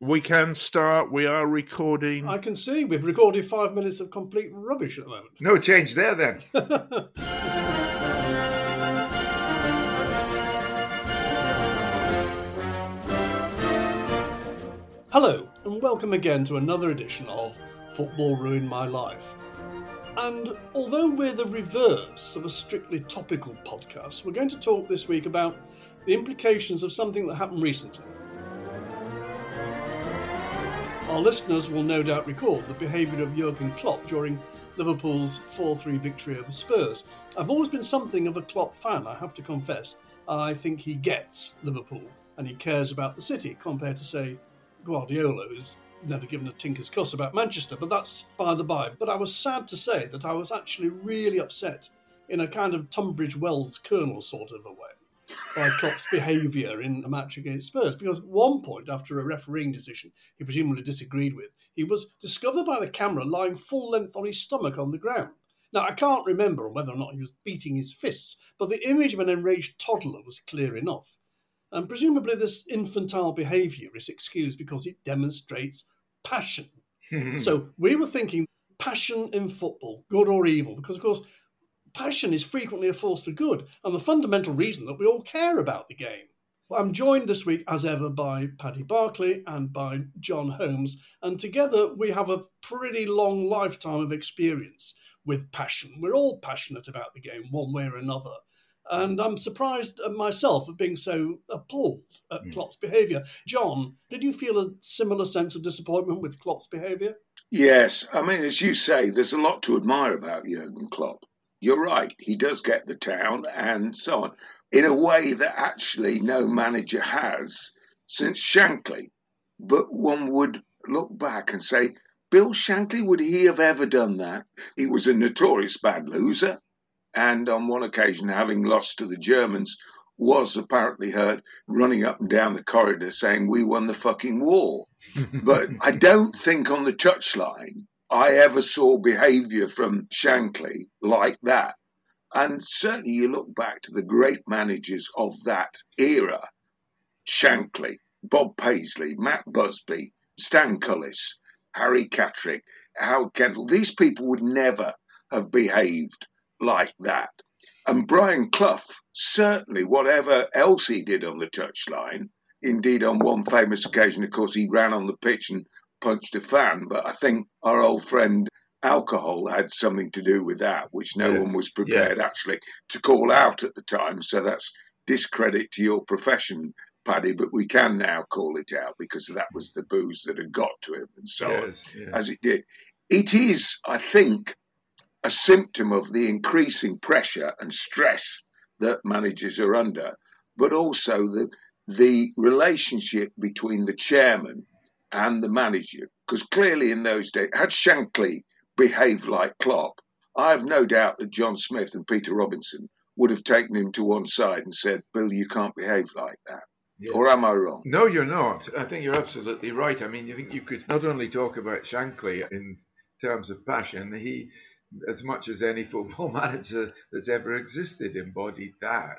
We can start. We are recording. I can see we've recorded five minutes of complete rubbish at the moment. No change there then. Hello, and welcome again to another edition of Football Ruined My Life. And although we're the reverse of a strictly topical podcast, we're going to talk this week about the implications of something that happened recently. Our listeners will no doubt recall the behaviour of Jurgen Klopp during Liverpool's 4 3 victory over Spurs. I've always been something of a Klopp fan, I have to confess. I think he gets Liverpool and he cares about the city compared to, say, Guardiola, who's never given a tinker's cuss about Manchester, but that's by the by. But I was sad to say that I was actually really upset in a kind of Tunbridge Wells Colonel sort of a way by Klopp's behaviour in a match against Spurs. Because at one point, after a refereeing decision he presumably disagreed with, he was discovered by the camera lying full length on his stomach on the ground. Now, I can't remember whether or not he was beating his fists, but the image of an enraged toddler was clear enough. And presumably, this infantile behaviour is excused because it demonstrates passion. Hmm. so we were thinking passion in football, good or evil, because of course passion is frequently a force for good and the fundamental reason that we all care about the game. I'm joined this week, as ever, by Paddy Barclay and by John Holmes, and together we have a pretty long lifetime of experience with passion. We're all passionate about the game, one way or another. And I'm surprised myself at being so appalled at mm. Klopp's behaviour. John, did you feel a similar sense of disappointment with Klopp's behaviour? Yes. I mean, as you say, there's a lot to admire about Jurgen Klopp you're right, he does get the town and so on, in a way that actually no manager has since Shankly. But one would look back and say, Bill Shankly, would he have ever done that? He was a notorious bad loser, and on one occasion, having lost to the Germans, was apparently heard running up and down the corridor saying, We won the fucking war. but I don't think on the touchline I ever saw behaviour from Shankly like that. And certainly you look back to the great managers of that era Shankly, Bob Paisley, Matt Busby, Stan Cullis, Harry Catterick, Howard Kendall. These people would never have behaved like that. And Brian Clough, certainly, whatever else he did on the touchline, indeed, on one famous occasion, of course, he ran on the pitch and punched a fan, but I think our old friend alcohol had something to do with that, which no yes. one was prepared yes. actually to call out at the time. So that's discredit to your profession, Paddy, but we can now call it out because that was the booze that had got to him and so yes, on, as it did. It is, I think, a symptom of the increasing pressure and stress that managers are under, but also the the relationship between the chairman and the manager. Because clearly in those days, had Shankly behaved like Klopp, I have no doubt that John Smith and Peter Robinson would have taken him to one side and said, Bill, you can't behave like that. Or am I wrong? No, you're not. I think you're absolutely right. I mean, you think you could not only talk about Shankly in terms of passion, he, as much as any football manager that's ever existed, embodied that.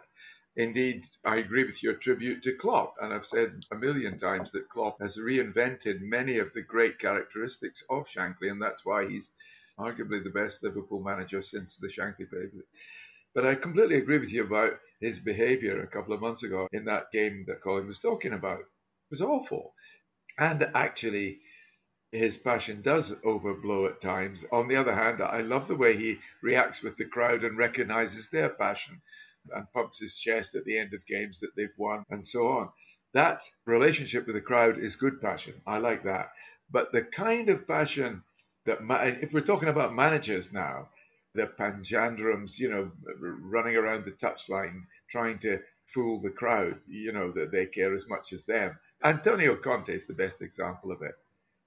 Indeed, I agree with your tribute to Klopp, and I've said a million times that Klopp has reinvented many of the great characteristics of Shankly, and that's why he's arguably the best Liverpool manager since the Shankly period. But I completely agree with you about his behaviour a couple of months ago in that game that Colin was talking about. It was awful. And actually, his passion does overblow at times. On the other hand, I love the way he reacts with the crowd and recognises their passion and pumps his chest at the end of games that they've won and so on. That relationship with the crowd is good passion. I like that. But the kind of passion that, if we're talking about managers now, the panjandrums, you know, running around the touchline trying to fool the crowd, you know, that they care as much as them. Antonio Conte is the best example of it.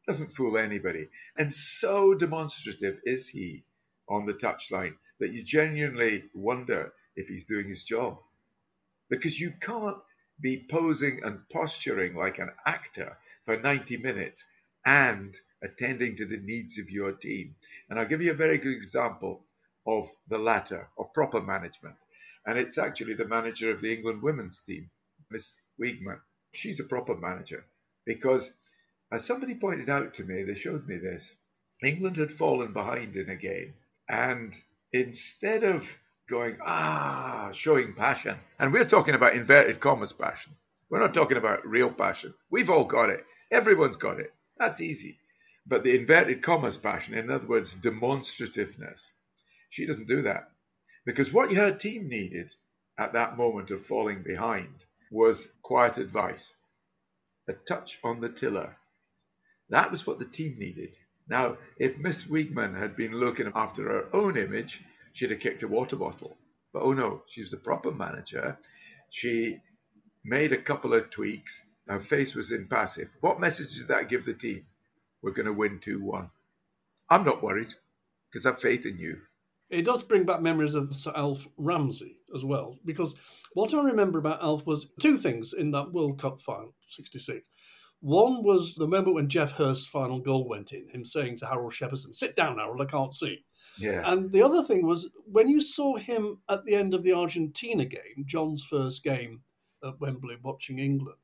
Doesn't fool anybody. And so demonstrative is he on the touchline that you genuinely wonder if he's doing his job. Because you can't be posing and posturing like an actor for 90 minutes and attending to the needs of your team. And I'll give you a very good example of the latter, of proper management. And it's actually the manager of the England women's team, Miss Wiegman. She's a proper manager because, as somebody pointed out to me, they showed me this. England had fallen behind in a game. And instead of going, ah, showing passion, and we're talking about inverted commas passion, we're not talking about real passion. We've all got it. Everyone's got it. That's easy. But the inverted commas passion, in other words, demonstrativeness, she doesn't do that. Because what her team needed at that moment of falling behind was quiet advice, a touch on the tiller. That was what the team needed. Now, if Miss Wiegman had been looking after her own image, she'd have kicked a water bottle. But oh no, she was a proper manager. She made a couple of tweaks. Her face was impassive. What message did that give the team? We're going to win 2 1. I'm not worried because I have faith in you. It does bring back memories of Sir Alf Ramsey as well, because what I remember about Alf was two things in that World Cup final, 66. One was the moment when Geoff Hurst's final goal went in, him saying to Harold Shepherdson, Sit down, Harold, I can't see. Yeah. And the other thing was when you saw him at the end of the Argentina game, John's first game at Wembley, watching England,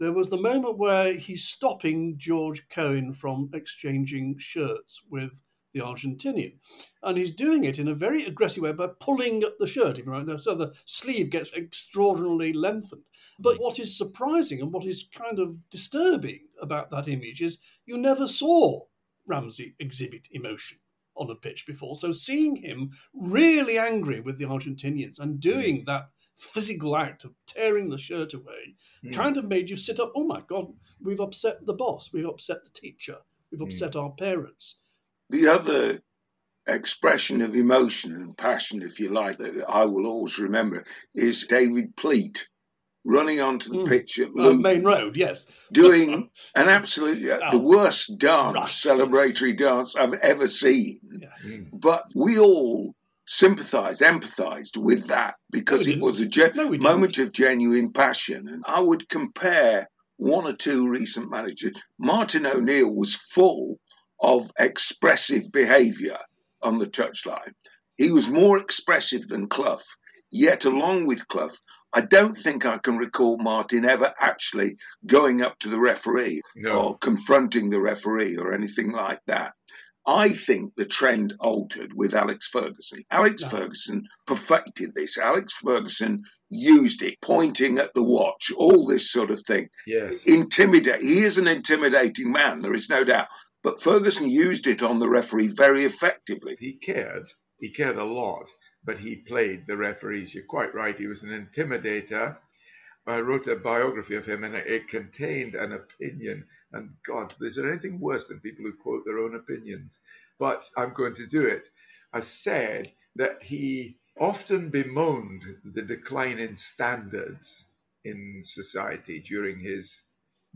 there was the moment where he's stopping George Cohen from exchanging shirts with the Argentinian. And he's doing it in a very aggressive way by pulling up the shirt, if you right, so the sleeve gets extraordinarily lengthened. But what is surprising and what is kind of disturbing about that image is you never saw Ramsey exhibit emotion on a pitch before. So seeing him really angry with the Argentinians and doing mm. that physical act of tearing the shirt away mm. kind of made you sit up, oh my God, we've upset the boss, we've upset the teacher, we've mm. upset our parents. The other expression of emotion and passion, if you like, that I will always remember is David Pleat running onto the mm. pitch at uh, Maine Road, yes. doing an absolutely uh, oh, the worst dance, rushed, celebratory yes. dance I've ever seen. Yes. Mm. But we all sympathised, empathised with that because it was a gen- no, moment of genuine passion. And I would compare one or two recent managers. Martin O'Neill was full of expressive behaviour on the touchline. He was more expressive than Clough. Yet, along with Clough, I don't think I can recall Martin ever actually going up to the referee no. or confronting the referee or anything like that. I think the trend altered with Alex Ferguson. Alex no. Ferguson perfected this. Alex Ferguson used it, pointing at the watch, all this sort of thing. Yes. Intimidate. He is an intimidating man, there is no doubt. But Ferguson used it on the referee very effectively. He cared. He cared a lot, but he played the referees. You're quite right. He was an intimidator. I wrote a biography of him, and it contained an opinion. And God, is there anything worse than people who quote their own opinions? But I'm going to do it. I said that he often bemoaned the decline in standards in society during his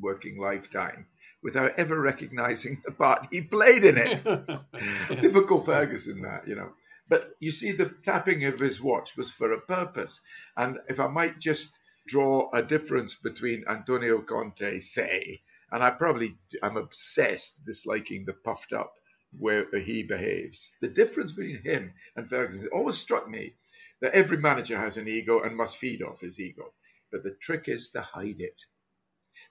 working lifetime without ever recognizing the part he played in it. Typical Ferguson, that, you know. But you see, the tapping of his watch was for a purpose. And if I might just draw a difference between Antonio Conte, say, and I probably am obsessed disliking the puffed up where he behaves. The difference between him and Ferguson it always struck me that every manager has an ego and must feed off his ego. But the trick is to hide it.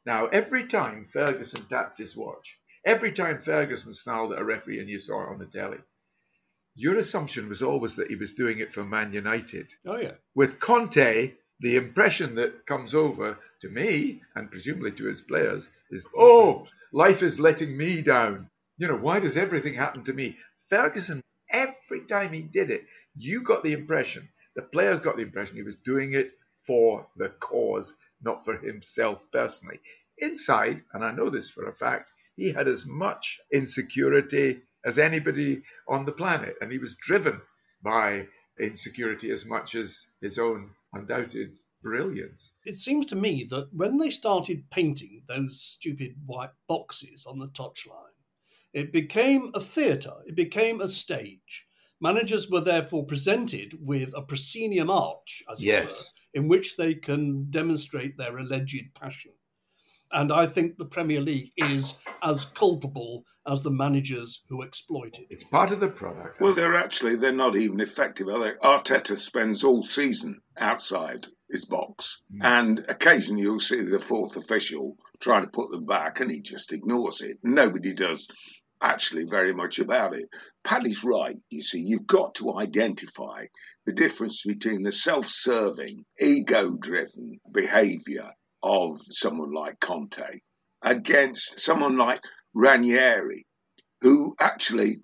Now, every time Ferguson tapped his watch, every time Ferguson snarled at a referee and you saw it on the telly, your assumption was always that he was doing it for Man United. Oh, yeah. With Conte, the impression that comes over to me, and presumably to his players, is, oh, life is letting me down. You know, why does everything happen to me? Ferguson, every time he did it, you got the impression, the players got the impression he was doing it for the cause not for himself personally. Inside, and I know this for a fact, he had as much insecurity as anybody on the planet, and he was driven by insecurity as much as his own undoubted brilliance. It seems to me that when they started painting those stupid white boxes on the touchline, it became a theatre, it became a stage. Managers were therefore presented with a proscenium arch, as it Yes. were, in which they can demonstrate their alleged passion. And I think the Premier League is as culpable as the managers who exploit it. It's part of the product. Well, they're actually they're not even effective. Are they? Arteta spends all season outside his box, Mm. and occasionally you'll see the fourth official trying to put them back, and he just ignores it. Nobody does actually very much about it. Paddy's right. You see, you've got to identify the difference between the self-serving, ego-driven behaviour of someone like Conte against someone like Ranieri, who actually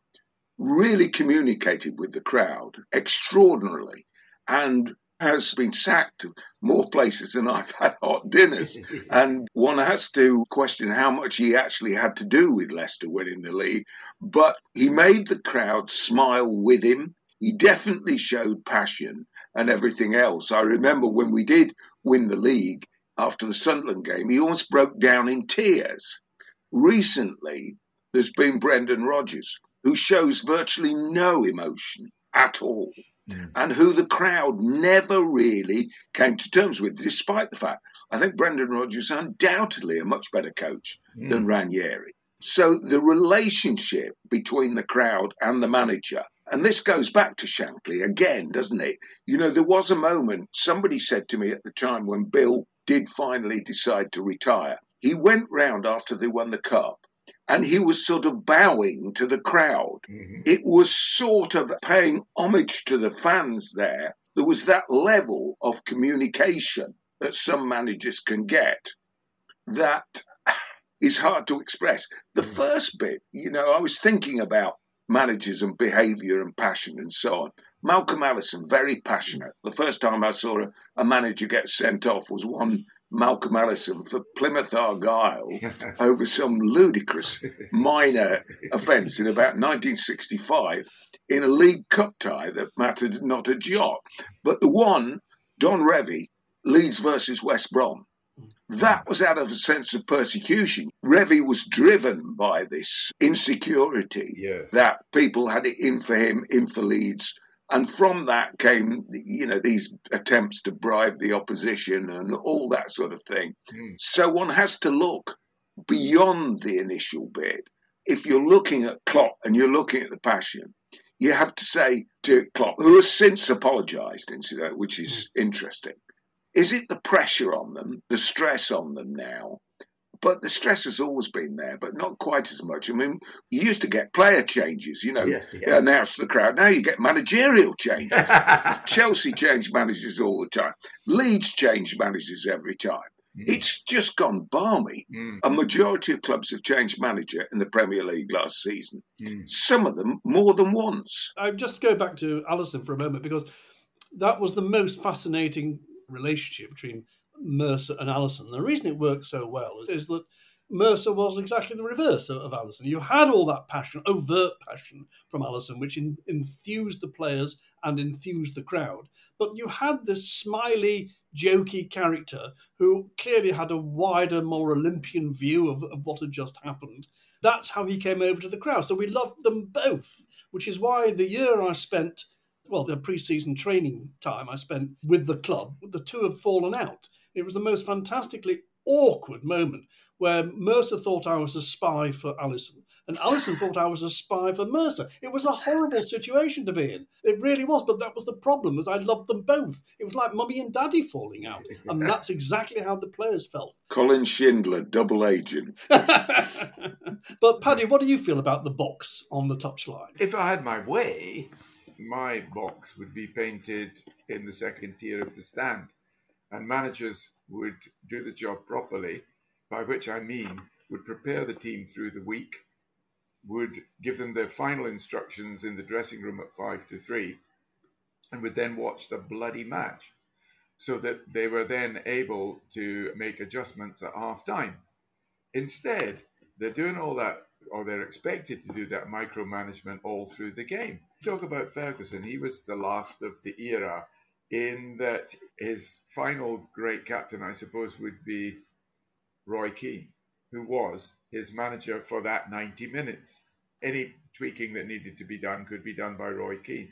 really communicated with the crowd extraordinarily and has been sacked more places than I've had hot dinners. and one has to question how much he actually had to do with Leicester winning the league. But he made the crowd smile with him. He definitely showed passion and everything else. I remember when we did win the league after the Sunderland game, he almost broke down in tears. Recently, there's been Brendan Rodgers, who shows virtually no emotion at all, Mm. and who the crowd never really came to terms with, despite the fact I think Brendan Rodgers is undoubtedly a much better coach Mm. than Ranieri. So the relationship between the crowd and the manager, and this goes back to Shankly again, doesn't it? You know, there was a moment, somebody said to me at the time when Bill did finally decide to retire, he went round after they won the cup and he was sort of bowing to the crowd. Mhm. It was sort of paying homage to the fans there. There was that level of communication that some managers can get that is hard to express. The Mm. first bit, you know, I was thinking about managers and behaviour and passion and so on. Malcolm Allison, very passionate. The first time I saw a, a manager get sent off was one Malcolm Allison for Plymouth Argyle over some ludicrous minor offence in about 1965 in a League Cup tie that mattered not a jot. But the one, Don Revie, Leeds versus West Brom, that was out of a sense of persecution. Revie was driven by this insecurity Yes. that people had it in for him, in for Leeds. And from that came, you know, these attempts to bribe the opposition and all that sort of thing. Mm. So one has to look beyond the initial bit. If you're looking at Klopp and you're looking at the passion, you have to say to Klopp, who has since apologised, incidentally, which is interesting, is it the pressure on them, the stress on them now? But the stress has always been there, but not quite as much. I mean, you used to get player changes, you know, Yeah, yeah. announced to the crowd. Now you get managerial changes. Chelsea change managers all the time. Leeds change managers every time. Mm. It's just gone balmy. Mm. A majority of clubs have changed manager in the Premier League last season. Mm. Some of them more than once. I just go back to Allison for a moment because that was the most fascinating relationship between Mercer and Allison. The reason it worked so well is that Mercer was exactly the reverse of, of Allison. You had all that passion, overt passion from Allison, which in, enthused the players and enthused the crowd. But you had this smiley, jokey character who clearly had a wider, more Olympian view of, of what had just happened. That's how he came over to the crowd. So we loved them both, which is why the year I spent, well, the pre-season training time I spent with the club, the two have fallen out. It was the most fantastically awkward moment where Mercer thought I was a spy for Allison, and Allison thought I was a spy for Mercer. It was a horrible situation to be in. It really was, but that was the problem, was I loved them both. It was like mummy and daddy falling out. And that's exactly how the players felt. Colin Shindler, double agent. but Paddy, what do you feel about the box on the touchline? If I had my way, my box would be painted in the second tier of the stand, and managers would do the job properly, by which I mean would prepare the team through the week, would give them their final instructions in the dressing room at five to three, and would then watch the bloody match, so that they were then able to make adjustments at half time. Instead, they're doing all that, or they're expected to do that micromanagement all through the game. Talk about Ferguson, he was the last of the era. in that his final great captain, I suppose, would be Roy Keane, who was his manager for that 90 minutes. Any tweaking that needed to be done could be done by Roy Keane.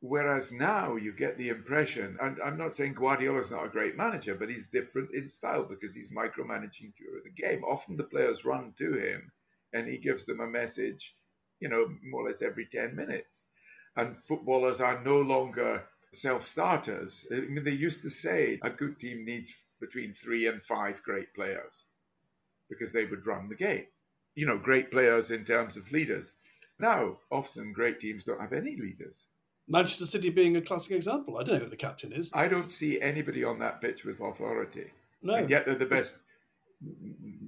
Whereas now you get the impression, and I'm not saying Guardiola's not a great manager, but he's different in style because he's micromanaging during the game. Often the players run to him and he gives them a message, you know, more or less every 10 minutes. And footballers are no longer self starters. I mean, they used to say a good team needs between three and five great players because they would run the game. You know, great players in terms of leaders. Now, often great teams don't have any leaders. Manchester City being a classic example. I don't know who the captain is. I don't see anybody on that pitch with authority. No. And yet they're the best.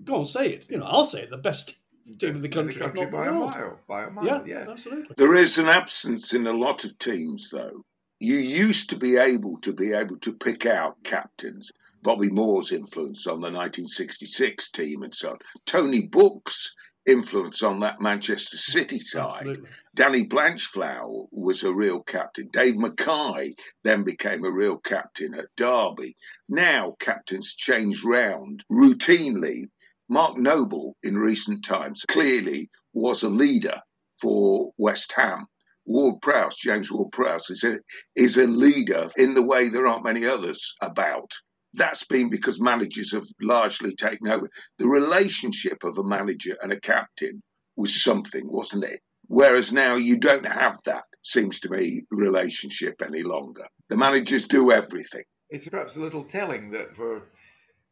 Go on, say it. You know, I'll say it. The best team in the country, in the country by a mile. By a mile, yeah, yeah. absolutely. There is an absence in a lot of teams, though. You used to be able to be able to pick out captains. Bobby Moore's influence on the 1966 team and so on. Tony Book's influence on that Manchester City side. Absolutely. Danny Blanchflower was a real captain. Dave Mackay then became a real captain at Derby. Now captains change round routinely. Mark Noble in recent times clearly was a leader for West Ham. Ward Prowse, James Ward Prowse, is a, is a leader in the way there aren't many others about. That's been because managers have largely taken over. The relationship of a manager and a captain was something, wasn't it? Whereas now you don't have that, seems to me, relationship any longer. The managers do everything. It's perhaps a little telling that for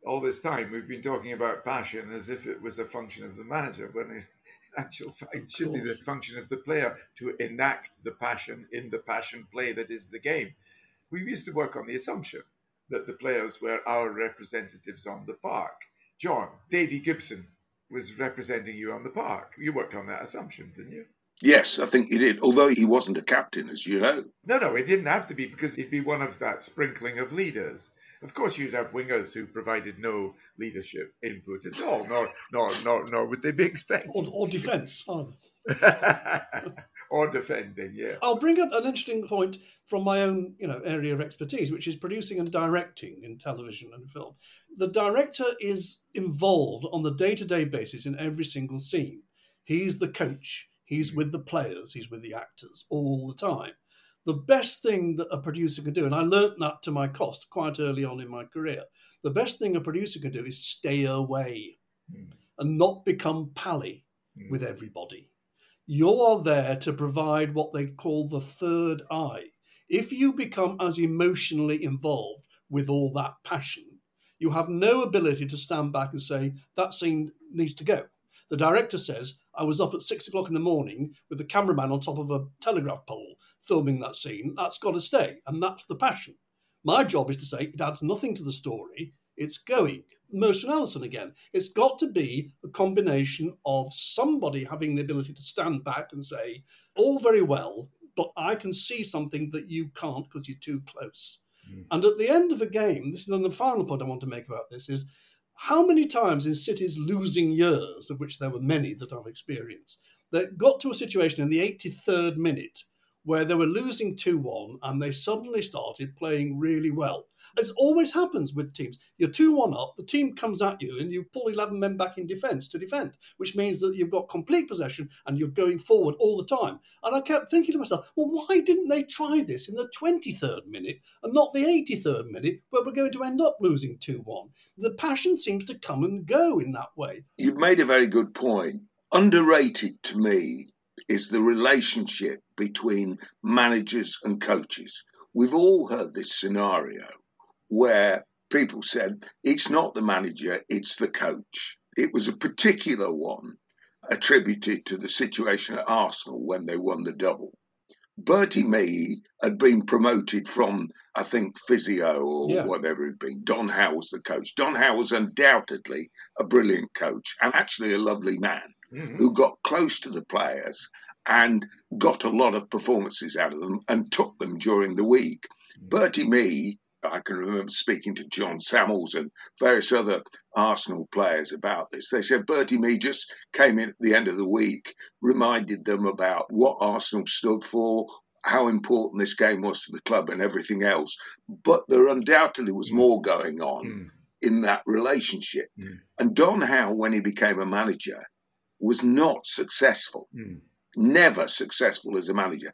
all this time we've been talking about passion as if it was a function of the manager, when in actual fact it should be the function of the player to enact the passion in the passion play that is the game. We used to work on the assumption that the players were our representatives on the park. John, Davy Gibson was representing you on the park. You worked on that assumption, didn't you? Yes, I think he did, although he wasn't a captain, as you know. No, no, it didn't have to be because he'd be one of that sprinkling of leaders. Of course, you'd have wingers who provided no leadership input at all, nor, nor, nor, nor would they be expected. Or, or defence, either. or defending, yeah. I'll bring up an interesting point from my own, you know, area of expertise, which is producing and directing in television and film. The director is involved on the day-to-day basis in every single scene. He's the coach. He's mm. with the players. He's with the actors all the time. The best thing that a producer can do, and I learnt that to my cost quite early on in my career, the best thing a producer can do is stay away mm. and not become pally mm. with everybody you are there to provide what they call the third eye. If you become as emotionally involved with all that passion, you have no ability to stand back and say, that scene needs to go. The director says, I was up at six o'clock in the morning with the cameraman on top of a telegraph pole filming that scene. That's got to stay. And that's the passion. My job is to say, it adds nothing to the story. It's going. Mershon Allison again. It's got to be a combination of somebody having the ability to stand back and say, all very well, but I can see something that you can't because you're too close. Mm. And at the end of a game, this is the final point I want to make about this is how many times in City's losing years, of which there were many that I've experienced, that got to a situation in the 83rd minute where they were losing 2 1 and they suddenly started playing really well. As always happens with teams, you're 2 1 up, the team comes at you, and you pull 11 men back in defence to defend, which means that you've got complete possession and you're going forward all the time. And I kept thinking to myself, well, why didn't they try this in the 23rd minute and not the 83rd minute where we're going to end up losing 2 1? The passion seems to come and go in that way. You've made a very good point. Underrated to me is the relationship between managers and coaches. We've all heard this scenario where people said it's not the manager, it's the coach. It was a particular one attributed to the situation at Arsenal when they won the double. Bertie Mee had been promoted from, I think, physio or yeah. whatever it had been. Don Howe was the coach. Don Howe was undoubtedly a brilliant coach and actually a lovely man mm-hmm. who got close to the players and got a lot of performances out of them and took them during the week. Mm-hmm. Bertie Mee, I can remember speaking to Jon Sammels and various other Arsenal players about this. They said Bertie Mee just came in at the end of the week, reminded them about what Arsenal stood for, how important this game was to the club and everything else. But there undoubtedly was Mm. more going on Mm. in that relationship. Mm. And Don Howe, when he became a manager, was not successful. Mm. Never successful as a manager.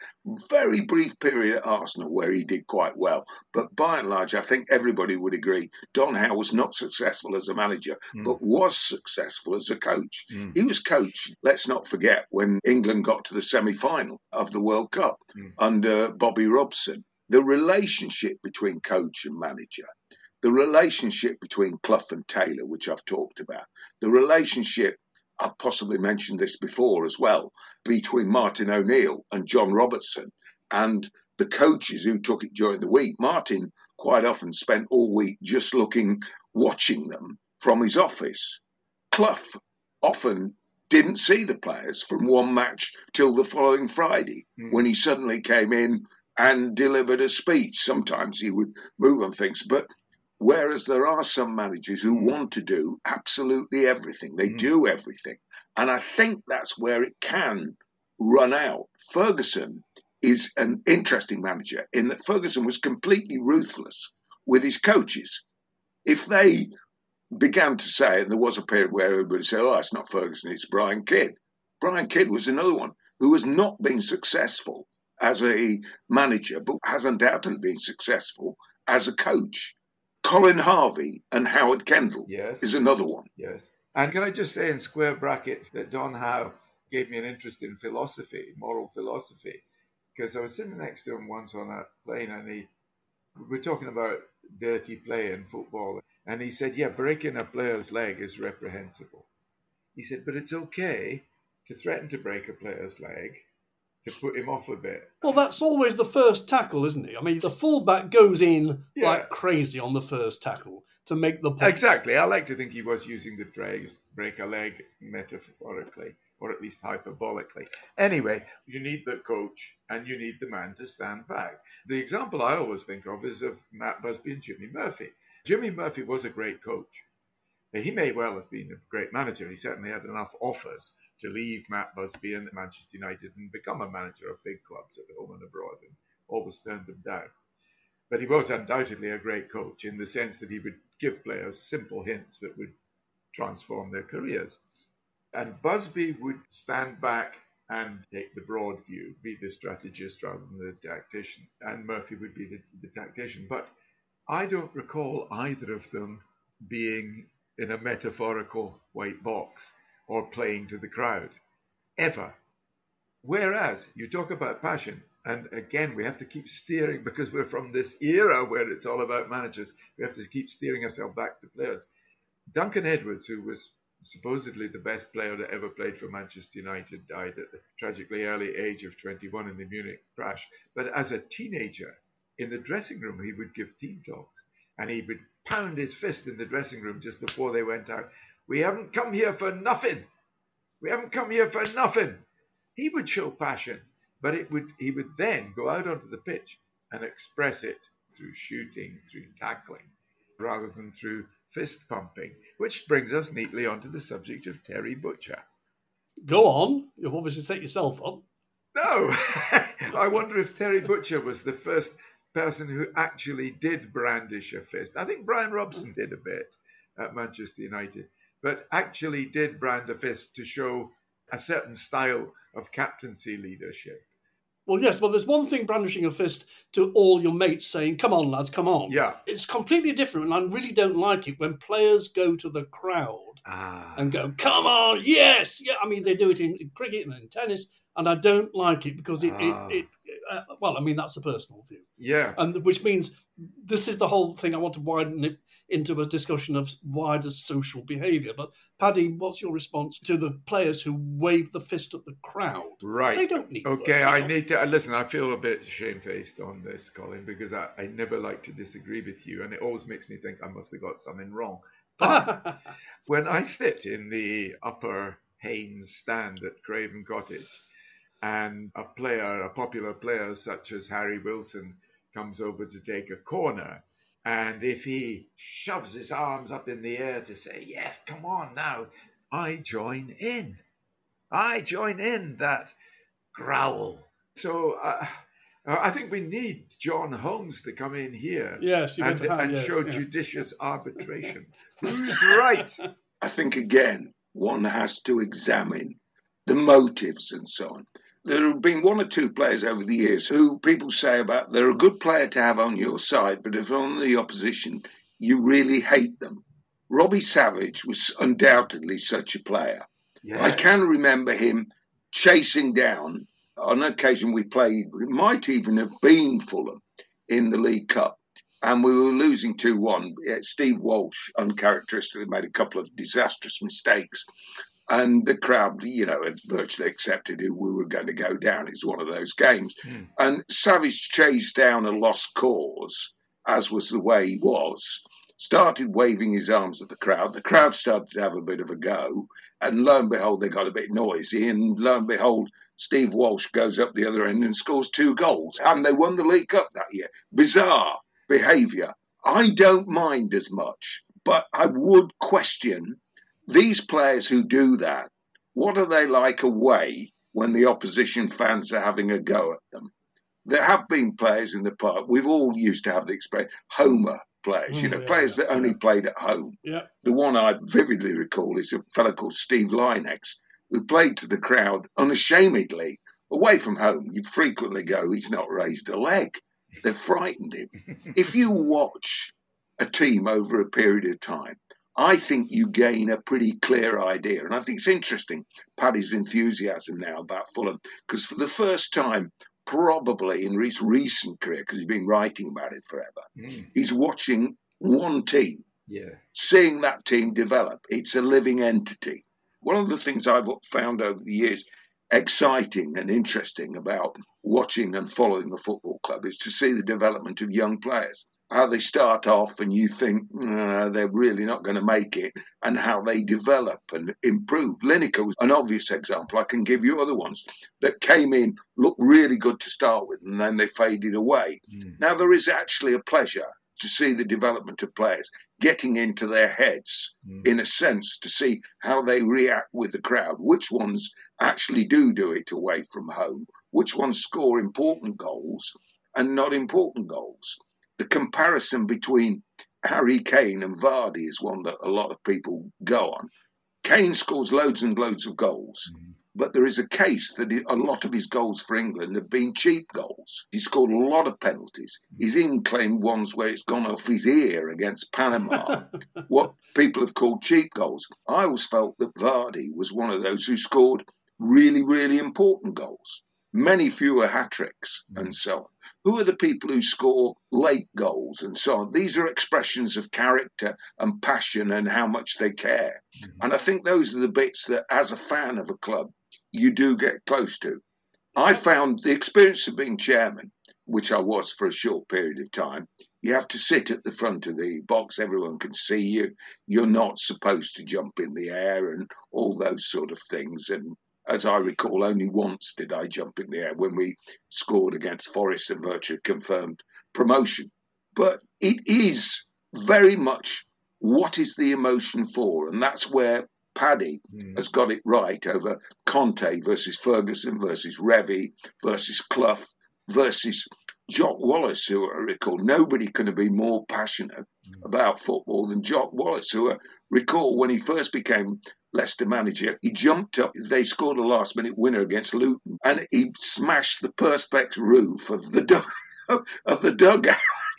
Very brief period at Arsenal where he did quite well. But by and large, I think everybody would agree Don Howe was not successful as a manager, Mm. but was successful as a coach. Mm. He was coach, let's not forget, when England got to the semi final of the World Cup Mm. under Bobby Robson. The relationship between coach and manager, the relationship between Clough and Taylor, which I've talked about, the relationship, I've possibly mentioned this before as well, between Martin O'Neill and John Robertson and the coaches who took it during the week. Martin quite often spent all week just looking, watching them from his office. Clough often didn't see the players from one match till the following Friday Mm. when he suddenly came in and delivered a speech. Sometimes he would move on things, but whereas there are some managers who want to do absolutely everything, they Mm. do everything. And I think that's where it can run out. Ferguson is an interesting manager in that Ferguson was completely ruthless with his coaches. If they began to say, and there was a period where everybody said, oh, it's not Ferguson, it's Brian Kidd. Brian Kidd was another one who has not been successful as a manager, but has undoubtedly been successful as a coach. Colin Harvey and Howard Kendall Yes. is another one. Yes. And can I just say in square brackets that Don Howe gave me an interest in philosophy, moral philosophy, because I was sitting next to him once on a plane and he, we were talking about dirty play in football. And he said, Yeah, breaking a player's leg is reprehensible. He said, But it's okay to threaten to break a player's leg to put him off a bit. Well, that's always the first tackle, isn't it? I mean, the fullback goes in Yeah. like crazy on the first tackle to make the point. Exactly. I like to think he was using the phrase break a leg metaphorically or at least hyperbolically. Anyway, you need the coach and you need the man to stand back. The example I always think of is of Matt Busby and Jimmy Murphy. Jimmy Murphy was a great coach. He may well have been a great manager. He certainly had enough offers to leave Matt Busby and Manchester United and become a manager of big clubs at home and abroad and always turned them down. But he was undoubtedly a great coach in the sense that he would give players simple hints that would transform their careers. And Busby would stand back and take the broad view, be the strategist rather than the tactician, and Murphy would be the, the tactician. But I don't recall either of them being in a metaphorical white box or playing to the crowd, ever. Whereas you talk about passion, and again, we have to keep steering because we're from this era where it's all about managers. We have to keep steering ourselves back to players. Duncan Edwards, who was supposedly the best player that ever played for Manchester United, died at the tragically early age of 21 in the Munich crash. But as a teenager, in the dressing room, he would give team talks and he would pound his fist in the dressing room just before they went out. We haven't come here for nothing. We haven't come here for nothing. He would show passion, but it would he would then go out onto the pitch and express it through shooting, through tackling, rather than through fist pumping, which brings us neatly onto the subject of Terry Butcher. Go on. You've obviously set yourself up. No, I wonder if Terry Butcher was the first person who actually did brandish a fist. I think Brian Robson did a bit at Manchester United, but actually did brand a fist to show a certain style of captaincy leadership. Well, yes, well, there's one thing brandishing a fist to all your mates saying, come on, lads, come on. Yeah. It's completely different, and I really don't like it when players go to the crowd Ah. and go, come on, yes. Yeah, I mean, they do it in, in cricket and in tennis, and I don't like it because it, Ah. it, it uh, well, I mean, that's a personal view. yeah. And which means this is the whole thing. I want to widen it into a discussion of wider social behaviour. But Paddy, what's your response to the players who wave the fist at the crowd? Right. They don't need. Okay, words, I know. need to uh, listen. I feel a bit shamefaced on this, Colin, because I, I never like to disagree with you, and it always makes me think I must have got something wrong. But when I sit in the upper Haynes stand at Craven Cottage, and a player, a popular player such as Harry Wilson, comes over to take a corner, and if he shoves his arms up in the air to say, Yes, come on now, I join in. I join in that growl. So uh, I think we need John Holmes to come in here yes, and, have, and yeah, show yeah. judicious arbitration. Who's right? I think again, one has to examine the motives and so on. There have been one or two players over the years who people say about they're a good player to have on your side, but if on the opposition, you really hate them. Robbie Savage was undoubtedly such a player. Yeah. I can remember him chasing down. On an occasion, we played, it might even have been Fulham in the League Cup, and we were losing 2 1. Steve Walsh uncharacteristically made a couple of disastrous mistakes. And the crowd, you know, had virtually accepted who we were going to go down. It's one of those games. Hmm. And Savage chased down a lost cause, as was the way he was started waving his arms at the crowd. The crowd started to have a bit of a go, and lo and behold, they got a bit noisy. And lo and behold, Steve Walsh goes up the other end and scores two goals, and they won the League Cup that year. Bizarre behaviour. I don't mind as much, but I would question these players who do that. What are they like away when the opposition fans are having a go at them? There have been players in the past. We've all used to have the experience, Homer players, Mm, you know, yeah, players yeah, that only yeah. played at home. Yeah. The one I vividly recall is a fellow called Steve Lynex, who played to the crowd unashamedly. Away from home, you'd frequently go, he's not raised a leg. They've frightened him. if you watch a team over a period of time, I think you gain a pretty clear idea. And I think it's interesting, Paddy's enthusiasm now about Fulham, because for the first time, probably in his recent career, because he's been writing about it forever, Mm, he's watching one team, yeah. seeing that team develop. It's a living entity. One of the things I've found over the years exciting and interesting about watching and following a football club is to see the development of young players. How they start off and you think "Nah, they're really not going to make it, and how they develop and improve. Lineker was an obvious example. I can give you other ones that came in, looked really good to start with, and then they faded away. Mm. Now, there is actually a pleasure to see the development of players getting into their heads, Mm. in a sense, to see how they react with the crowd, which ones actually do do it away from home, which ones score important goals and not important goals. The comparison between Harry Kane and Vardy is one that a lot of people go on. Kane scores loads and loads of goals. Mm. But there is a case that a lot of his goals for England have been cheap goals. He scored a lot of penalties. He's even claimed ones where it's gone off his ear against Panama, what people have called cheap goals. I always felt that Vardy was one of those who scored really, really important goals, many fewer hat tricks mm. and so on. Who are the people who score late goals and so on? These are expressions of character and passion and how much they care. Mm-hmm. And I think those are the bits that, as a fan of a club, you do get close to. I found the experience of being chairman, which I was for a short period of time, you have to sit at the front of the box, everyone can see you. You're not supposed to jump in the air and all those sort of things. And as I recall, only once did I jump in the air when we scored against Forest and Virtue confirmed promotion. But it is very much what is the emotion for? And that's where Paddy Mm. has got it right over Conte versus Ferguson versus Revie versus Clough versus Jock Wallace, who I recall nobody could have been more passionate about football than Jock Wallace, who I recall when he first became Leicester manager, he jumped up. They scored a last minute winner against Luton, and he smashed the perspex roof of the dug- of the dugout.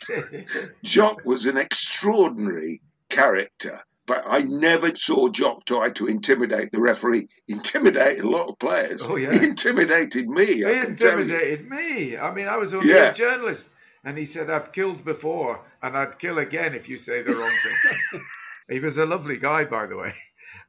Jock was an extraordinary character, but I never saw Jock try to intimidate the referee. He intimidated a lot of players. Oh, yeah. He intimidated me. He I can tell you. intimidated me. I mean, I was only Yeah. a journalist. And he said, I've killed before, and I'd kill again if you say the wrong thing. he was a lovely guy, by the way.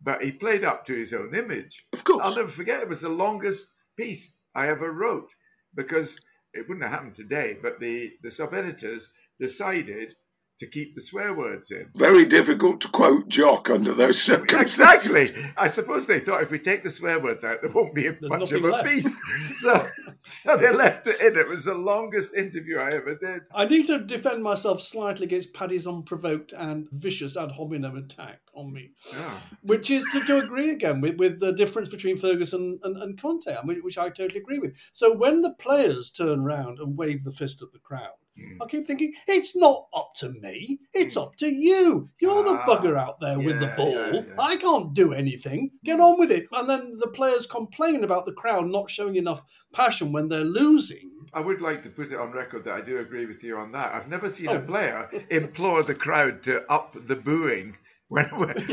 But he played up to his own image. Of course. I'll never forget, it was the longest piece I ever wrote because it wouldn't have happened today, but the, the sub editors decided to keep the swear words in. Very difficult to quote Jock under those circumstances. Exactly. I suppose they thought if we take the swear words out, there won't be There's much of nothing a left. piece. So, so they left it in. It was the longest interview I ever did. I need to defend myself slightly against Paddy's unprovoked and vicious ad hominem attack. On me. Yeah. Which is to, to agree again with, with the difference between Ferguson and, and, and Conte, which I totally agree with. So when the players turn round and wave the fist at the crowd, Mm. I keep thinking, it's not up to me, it's up to you. You're the Ah, bugger out there with the ball. yeah, yeah. I can't do anything. Get on with it. And then the players complain about the crowd not showing enough passion when they're losing. I would like to put it on record that I do agree with you on that. I've never seen Oh. a player implore the crowd to up the booing when. when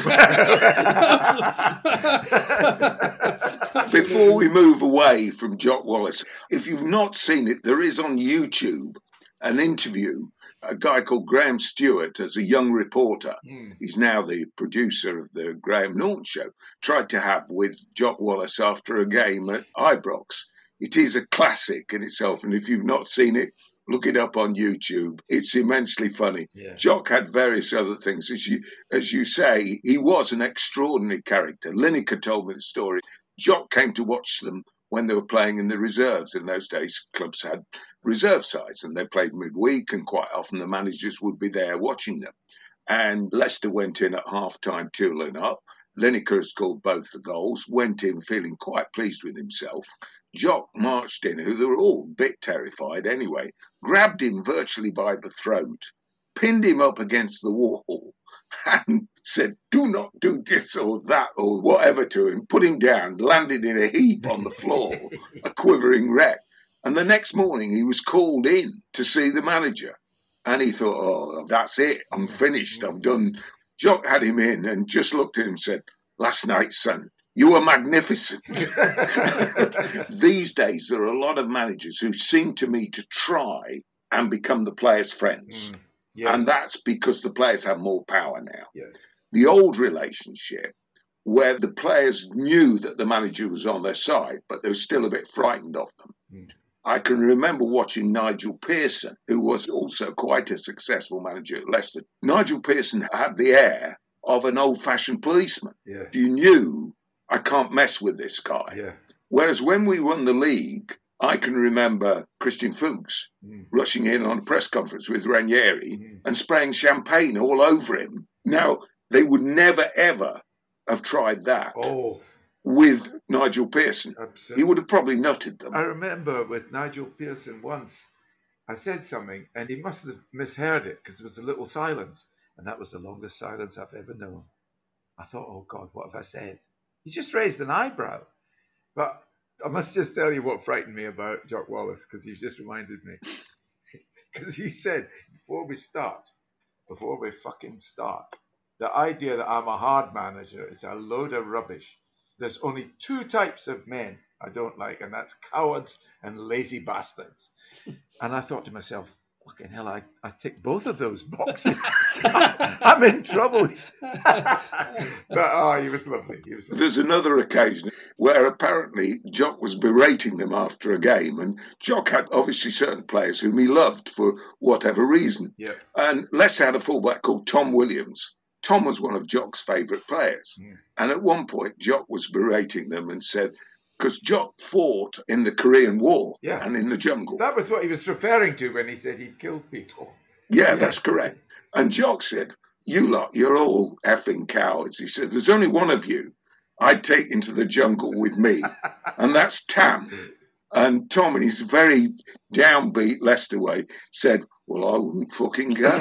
Before we move away from Jock Wallace, if you've not seen it, there is on YouTube an interview. A guy called Graham Stewart, as a young reporter, Hmm. he's now the producer of the Graham Norton show, tried to have with Jock Wallace after a game at Ibrox. It is a classic in itself, and if you've not seen it, look it up on YouTube. It's immensely funny. Yeah. Jock had various other things. As you as you say, he was an extraordinary character. Lineker told me the story. Jock came to watch them when they were playing in the reserves. In those days, clubs had reserve sides and they played midweek, and quite often the managers would be there watching them. And Leicester went in at half time 2 0 up. Lineker had scored both the goals, went in feeling quite pleased with himself. Jock marched in, who they were all a bit terrified anyway, grabbed him virtually by the throat, pinned him up against the wall, and said, Do not do this or that or whatever to him, put him down, landed in a heap on the floor, a quivering wreck. And the next morning he was called in to see the manager. And he thought, Oh, that's it, I'm finished, I've done. Jock had him in and just looked at him and said, Last night, son, you were magnificent. These days, there are a lot of managers who seem to me to try and become the players' friends. Mm. Yes. And that's because the players have more power now. yes. The old relationship, where the players knew that the manager was on their side, but they were still a bit frightened of them. Mm. I can remember watching Nigel Pearson, who was also quite a successful manager at Leicester. Nigel Pearson had the air of an old fashioned policeman. Yeah. You knew, I can't mess with this guy. Yeah. Whereas when we won the league, I can remember Christian Fuchs Mm. rushing in on a press conference with Ranieri Mm. and spraying champagne all over him. Now, they would never, ever have tried that Oh, with Nigel Pearson. He would have probably nutted them. I remember with Nigel Pearson once, I said something and he must have misheard it because there was a little silence. And that was the longest silence I've ever known. I thought, oh God, what have I said? He just raised an eyebrow. But I must just tell you what frightened me about Jock Wallace because you've just reminded me. Because he said, before we start, before we fucking start, the idea that I'm a hard manager is a load of rubbish. There's only two types of men I don't like, and that's cowards and lazy bastards. And I thought to myself, fucking hell, I, I tick both of those boxes. I'm in trouble. but oh, he was lovely. He was lovely. There's another occasion where apparently Jock was berating them after a game, and Jock had obviously certain players whom he loved for whatever reason. Yeah. And Leicester had a fullback called Tom Williams. Tom was one of Jock's favourite players. Mm. And at one point, Jock was berating them and said, because Jock fought in the Korean War Yeah. and in the jungle. That was what he was referring to when he said he'd killed people. Yeah, that's correct. And Jock said, You lot, you're all effing cowards. He said, There's only one of you I'd take into the jungle with me, and that's Tam. And Tom, in his very downbeat Leicester way, said, Well, I wouldn't fucking go.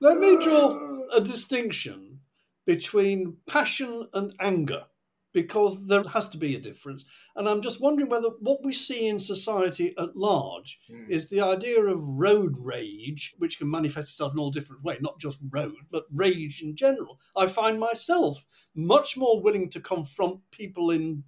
Let me draw a distinction between passion and anger because there has to be a difference. And I'm just wondering whether what we see in society at large Mm. is the idea of road rage, which can manifest itself in all different ways, not just road, but rage in general. I find myself much more willing to confront people in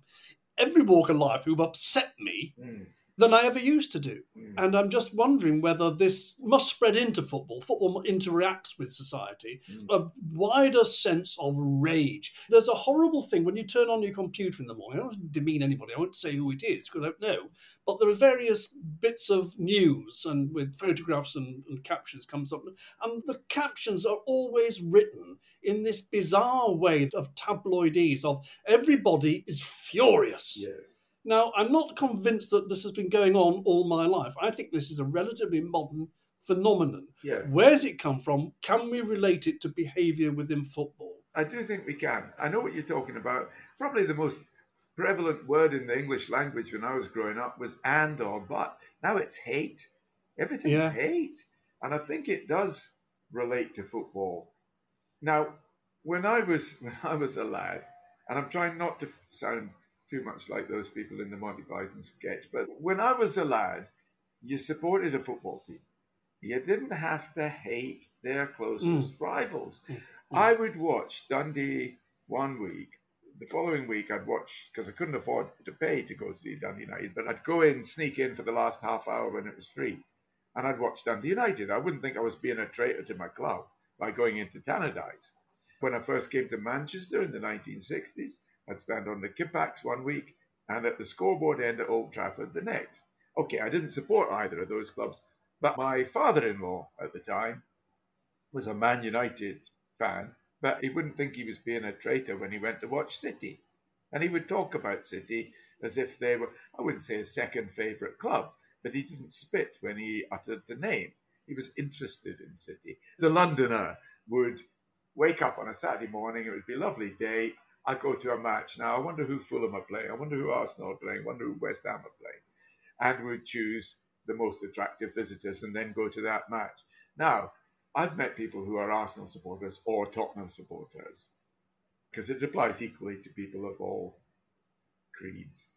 every walk of life who've upset me Mm. Than I ever used to do. Mm. And I'm just wondering whether this must spread into football. Football interacts with society, Mm. a wider sense of rage. There's a horrible thing when you turn on your computer in the morning. I don't want to demean anybody, I won't say who it is because I don't know. But there are various bits of news and with photographs and, and captions comes up. And the captions are always written in this bizarre way of tabloidese of everybody is furious. Yes. Now, I'm not convinced that this has been going on all my life. I think this is a relatively modern phenomenon. Yeah. Where's it come from? Can we relate it to behaviour within football? I do think we can. I know what you're talking about. Probably the most prevalent word in the English language when I was growing up was and or but. Now it's hate. Everything's Yeah. hate. And I think it does relate to football. Now, when I was when I was a lad, and I'm trying not to sound too much like those people in the Monty Python sketch, but when I was a lad, you supported a football team. You didn't have to hate their closest mm. rivals. Mm. Mm. I would watch Dundee one week. The following week, I'd watch because I couldn't afford to pay to go see Dundee United, but I'd go in, sneak in for the last half hour when it was free, and I'd watch Dundee United. I wouldn't think I was being a traitor to my club by going into Tannadice. When I first came to Manchester in the 1960s, I'd stand on the Kippax one week and at the scoreboard end at Old Trafford the next. Okay, I didn't support either of those clubs, but my father in law at the time was a Man United fan, but he wouldn't think he was being a traitor when he went to watch City. And he would talk about City as if they were, I wouldn't say his second favourite club, but he didn't spit when he uttered the name. He was interested in City. The Londoner would wake up on a Saturday morning, it would be a lovely day. I'd go to a match. Now, I wonder who Fulham are playing. I wonder who Arsenal are playing. I wonder who West Ham are playing. And would choose the most attractive visitors and then go to that match. Now, I've met people who are Arsenal supporters or Tottenham supporters because it applies equally to people of all creeds.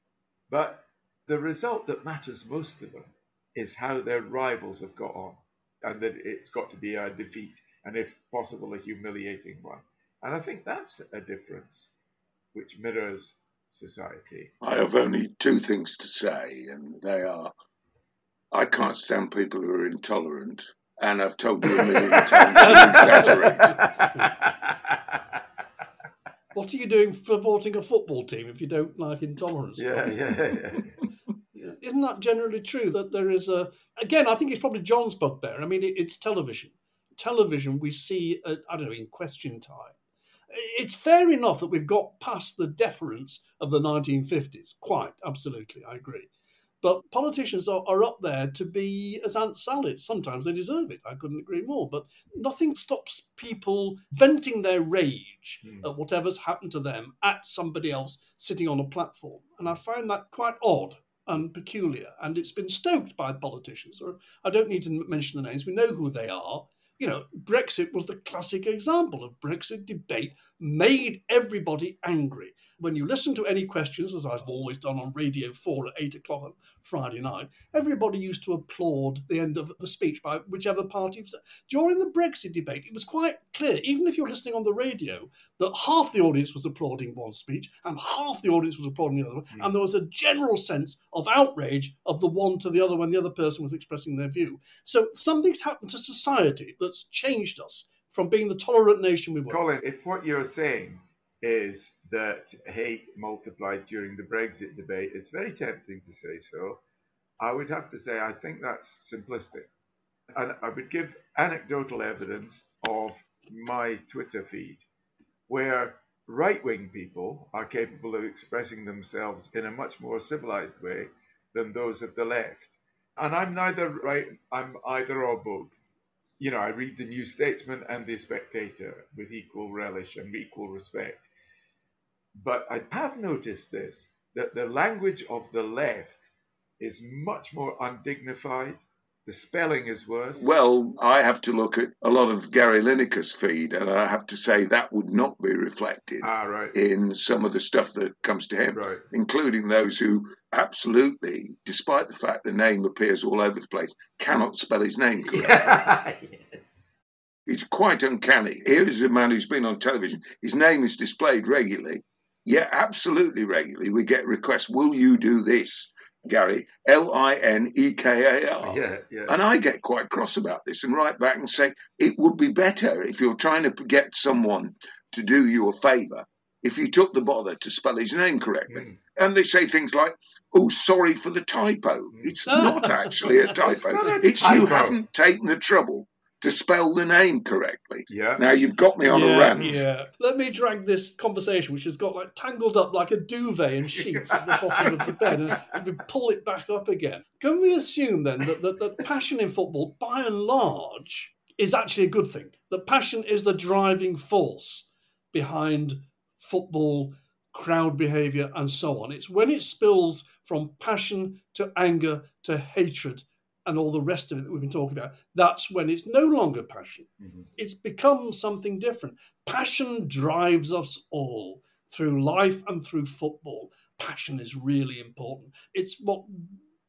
But the result that matters most to them is how their rivals have got on and that it's got to be a defeat and, if possible, a humiliating one. And I think that's a difference which mirrors society. I have only two things to say, and they are I can't stand people who are intolerant, and I've told you a million times to exaggerate. What are you doing supporting a football team if you don't like intolerance? yeah, yeah, yeah. Yeah. Isn't that generally true that there is a again? I think it's probably Jon's bugbear. I mean, it, it's television. Television we see, at, I don't know, in question time. It's fair enough that we've got past the deference of the 1950s. Quite absolutely, I agree. But politicians are, are up there to be as Aunt Sally's. Sometimes they deserve it. I couldn't agree more. But nothing stops people venting their rage hmm. at whatever's happened to them at somebody else sitting on a platform. And I find that quite odd and peculiar. And it's been stoked by politicians. I don't need to mention the names. We know who they are. You know, Brexit was the classic example of Brexit debate made everybody angry. When you listen to any questions, as I've always done on Radio 4 at 8 o'clock on Friday night, everybody used to applaud the end of the speech by whichever party. During the Brexit debate, it was quite clear, even if you're listening on the radio, that half the audience was applauding one speech and half the audience was applauding the other one. Hmm. And there was a general sense of outrage of the one to the other when the other person was expressing their view. So something's happened to society that's changed us from being the tolerant nation we were. Colin, if what you're saying is that hate multiplied during the Brexit debate, it's very tempting to say so. I would have to say I think that's simplistic. And I would give anecdotal evidence of my Twitter feed where right wing people are capable of expressing themselves in a much more civilized way than those of the left. And I'm neither right, I'm either or both. You know, I read the New Statesman and the Spectator with equal relish and equal respect. But I have noticed this that the language of the left is much more undignified. The spelling is worse. Well, I have to look at a lot of Gary Lineker's feed, and I have to say that would not be reflected ah, right. in some of the stuff that comes to him, Right. including those who absolutely, despite the fact the name appears all over the place, cannot spell his name correctly. yes. It's quite uncanny. Here is a man who's been on television. His name is displayed regularly. Yeah, absolutely regularly. We get requests, will you do this, Gary? L I N E K A R. Yeah, yeah. And I get quite cross about this and write back and say, it would be better if you're trying to get someone to do you a favour if you took the bother to spell his name correctly. Mm. And they say things like, oh, sorry for the typo. It's not actually a typo. not a It's you haven't taken the trouble to spell the name correctly. Yeah. Now you've got me on yeah, a rant. Yeah. Let me drag this conversation, which has got like tangled up like a duvet and sheets at the bottom of the bed, and, and pull it back up again. Can we assume then that, that, that passion in football, by and large, is actually a good thing? That passion is the driving force behind football, crowd behaviour, and so on. It's when it spills from passion to anger to hatred and all the rest of it that we've been talking about, that's when it's no longer passion. Mm-hmm. It's become something different. Passion drives us all through life and through football. Passion is really important. It's what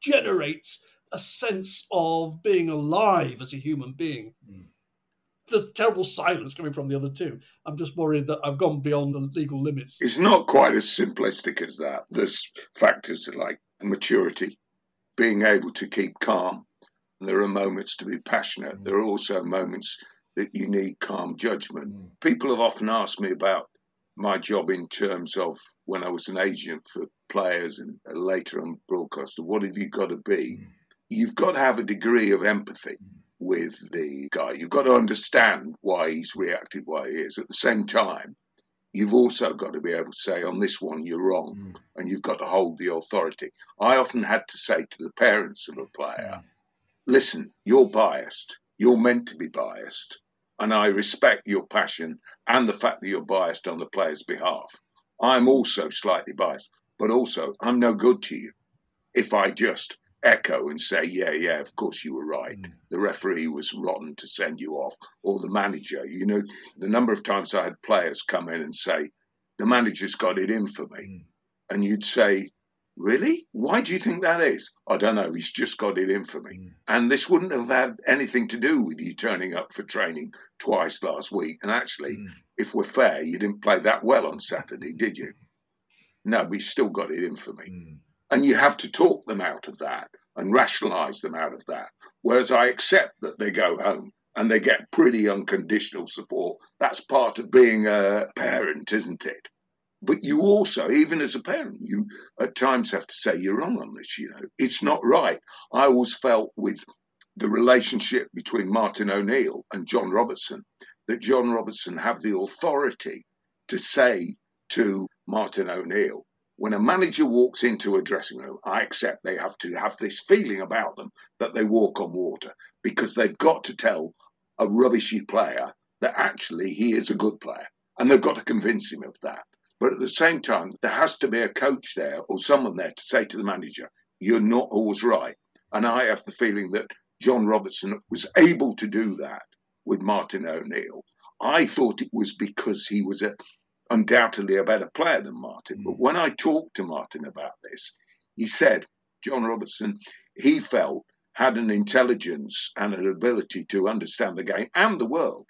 generates a sense of being alive as a human being. Mm. There's terrible silence coming from the other two. I'm just worried that I've gone beyond the legal limits. It's not quite as simplistic as that. There's factors like maturity, being able to keep calm, there are moments to be passionate. Mm. There are also moments that you need calm judgment. Mm. People have often asked me about my job in terms of when I was an agent for players and later on broadcaster. What have you got to be? Mm. You've got to have a degree of empathy mm. with the guy. You've got to understand why he's reacted why he is. At the same time, you've also got to be able to say, on this one, you're wrong, mm. and you've got to hold the authority. I often had to say to the parents of a player, listen, you're biased. You're meant to be biased. And I respect your passion and the fact that you're biased on the player's behalf. I'm also slightly biased, but also I'm no good to you if I just echo and say, yeah, yeah, of course you were right. Mm. The referee was rotten to send you off, or the manager. You know, the number of times I had players come in and say, the manager's got it in for me. Mm. And you'd say, Really? Why do you think that is? I don't know. He's just got it in for me. Mm. And this wouldn't have had anything to do with you turning up for training twice last week. And actually, mm. if we're fair, you didn't play that well on Saturday, did you? No, but he's still got it in for me. Mm. And you have to talk them out of that and rationalize them out of that. Whereas I accept that they go home and they get pretty unconditional support. That's part of being a parent, isn't it? But you also, even as a parent, you at times have to say you're wrong on this. You know, it's not right. I always felt with the relationship between Martin O'Neill and John Robertson that John Robertson have the authority to say to Martin O'Neill, when a manager walks into a dressing room, I accept they have to have this feeling about them that they walk on water because they've got to tell a rubbishy player that actually he is a good player. And they've got to convince him of that. But at the same time, there has to be a coach there or someone there to say to the manager, you're not always right. And I have the feeling that John Robertson was able to do that with Martin O'Neill. I thought it was because he was a, undoubtedly a better player than Martin. But mm. when I talked to Martin about this, he said John Robertson, he felt, had an intelligence and an ability to understand the game and the world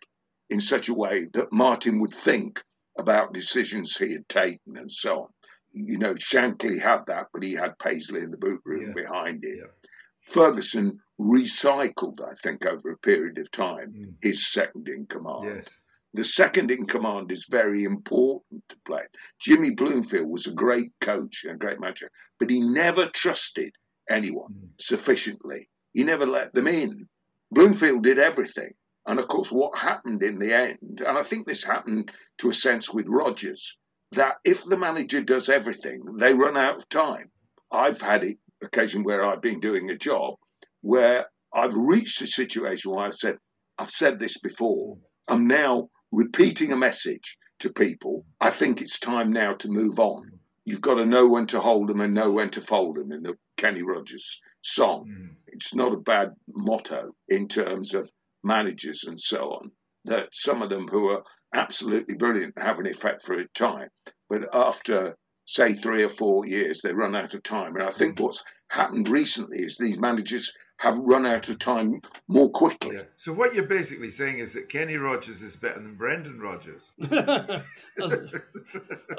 in such a way that Martin would think about decisions he had taken and so on. You know, Shankly had that, but he had Paisley in the boot room yeah. behind him. Yeah. Ferguson recycled, I think, over a period of time, mm. his second in command. Yes. The second in command is very important to play. Jimmy Bloomfield was a great coach and a great manager, but he never trusted anyone mm. sufficiently. He never let them in. Bloomfield did everything. And of course, what happened in the end, and I think this happened to a sense with Rodgers, that if the manager does everything, they run out of time. I've had it occasion where I've been doing a job where I've reached a situation where I've said, I've said this before. I'm now repeating a message to people. I think it's time now to move on. You've got to know when to hold them and know when to fold them in the Kenny Rogers song. Mm. It's not a bad motto in terms of managers and so on, that some of them who are absolutely brilliant have an effect for a time. But after, say, three or four years, they run out of time. And I think mm-hmm. what's happened recently is these managers have run out of time more quickly. Yeah. So what you're basically saying is that Kenny Rogers is better than Brendan Rodgers. as,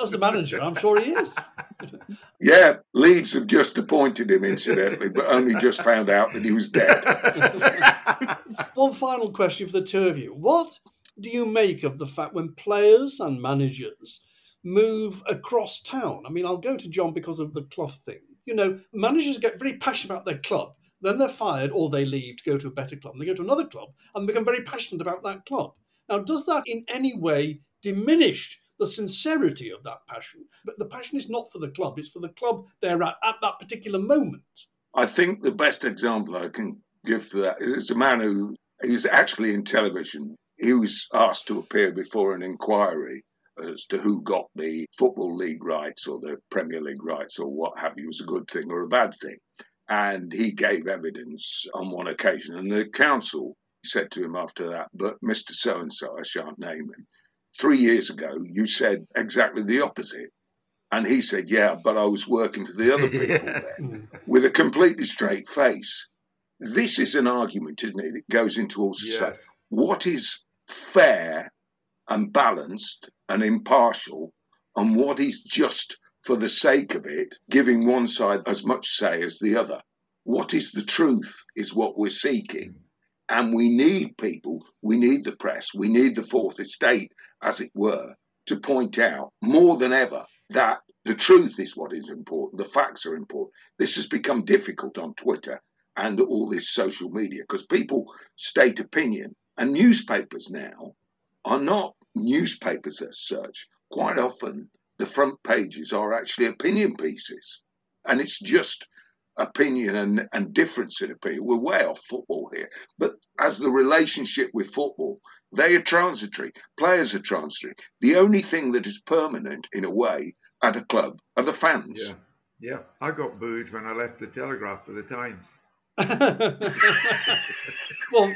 as the manager, I'm sure he is. yeah, Leeds have just appointed him, incidentally, but only just found out that he was dead. One final question for the two of you: What do you make of the fact when players and managers move across town? I mean, I'll go to Jon because of the cloth thing you know, managers get very passionate about their club. Then they're fired or they leave to go to a better club. They go to another club and become very passionate about that club. Now, does that in any way diminish the sincerity of that passion? But the passion is not for the club, it's for the club they're at at that particular moment. I think the best example I can give for that is a man who he's actually in television. He was asked to appear before an inquiry as to who got the Football League rights or the Premier League rights or what have you was a good thing or a bad thing. And he gave evidence on one occasion. And the counsel said to him after that, But Mr. So and so, I shan't name him, three years ago, you said exactly the opposite. And he said, Yeah, but I was working for the other people with a completely straight face. This is an argument, isn't it? It goes into all Yes. stuff. What is fair and balanced and impartial, and what is just for the sake of it, giving one side as much say as the other? What is the truth is what we're seeking. And we need people, we need the press, we need the fourth estate, as it were, to point out more than ever that the truth is what is important, the facts are important. This has become difficult on Twitter and all this social media because people state opinion, and newspapers now are not newspapers as such. Quite often, the front pages are actually opinion pieces, and it's just opinion and, and difference in opinion. We're way off football here. But as the relationship with football, they are transitory. Players are transitory. The only thing that is permanent in a way at a club are the fans. Yeah. Yeah. I got booed when I left the Telegraph for the Times. well,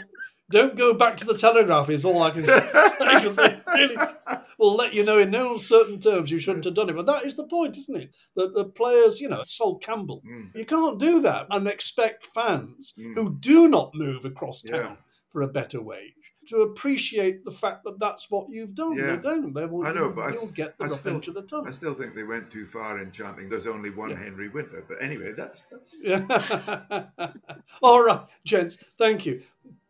don't go back to the Telegraph is all I can say because they really will let you know in no uncertain terms you shouldn't have done it. But that is the point, isn't it? That the players, you know, Sol Campbell, Mm. you can't do that and expect fans Mm. who do not move across town Yeah. for a better wage to appreciate the fact that that's what you've done. Yeah. They don't. They will, I know, but I you'll s- get the I still- of the tongue. I still think they went too far in chanting there's only one Yeah. Henry Winter. But anyway, that's that's Yeah. All right, gents, thank you.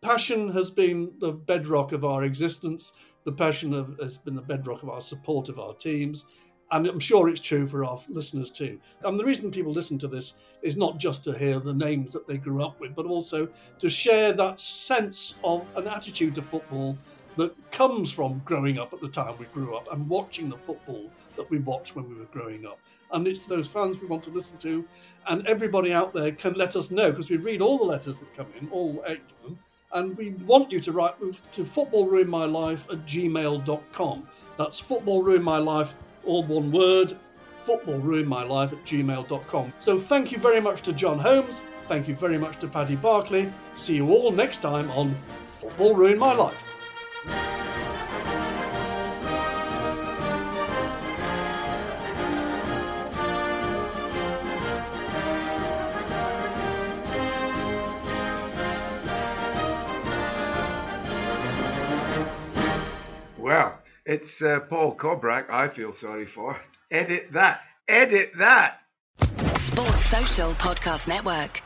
Passion has been the bedrock of our existence. The passion of, has been the bedrock of our support of our teams. And I'm sure it's true for our listeners too. And the reason people listen to this is not just to hear the names that they grew up with, but also to share that sense of an attitude to football that comes from growing up at the time we grew up and watching the football that we watched when we were growing up. And it's those fans we want to listen to and everybody out there can let us know because we read all the letters that come in, all eight of them, and we want you to write to footballruinmylife at gmail.com. That's footballruinmylife, all one word, footballruinmylife at gmail.com. So thank you very much to Jon Holmes. Thank you very much to Paddy Barclay. See you all next time on Football Ruin My Life. It's uh, Paul Cobrack. I feel sorry for. Edit that. Edit that. Sports Social Podcast Network.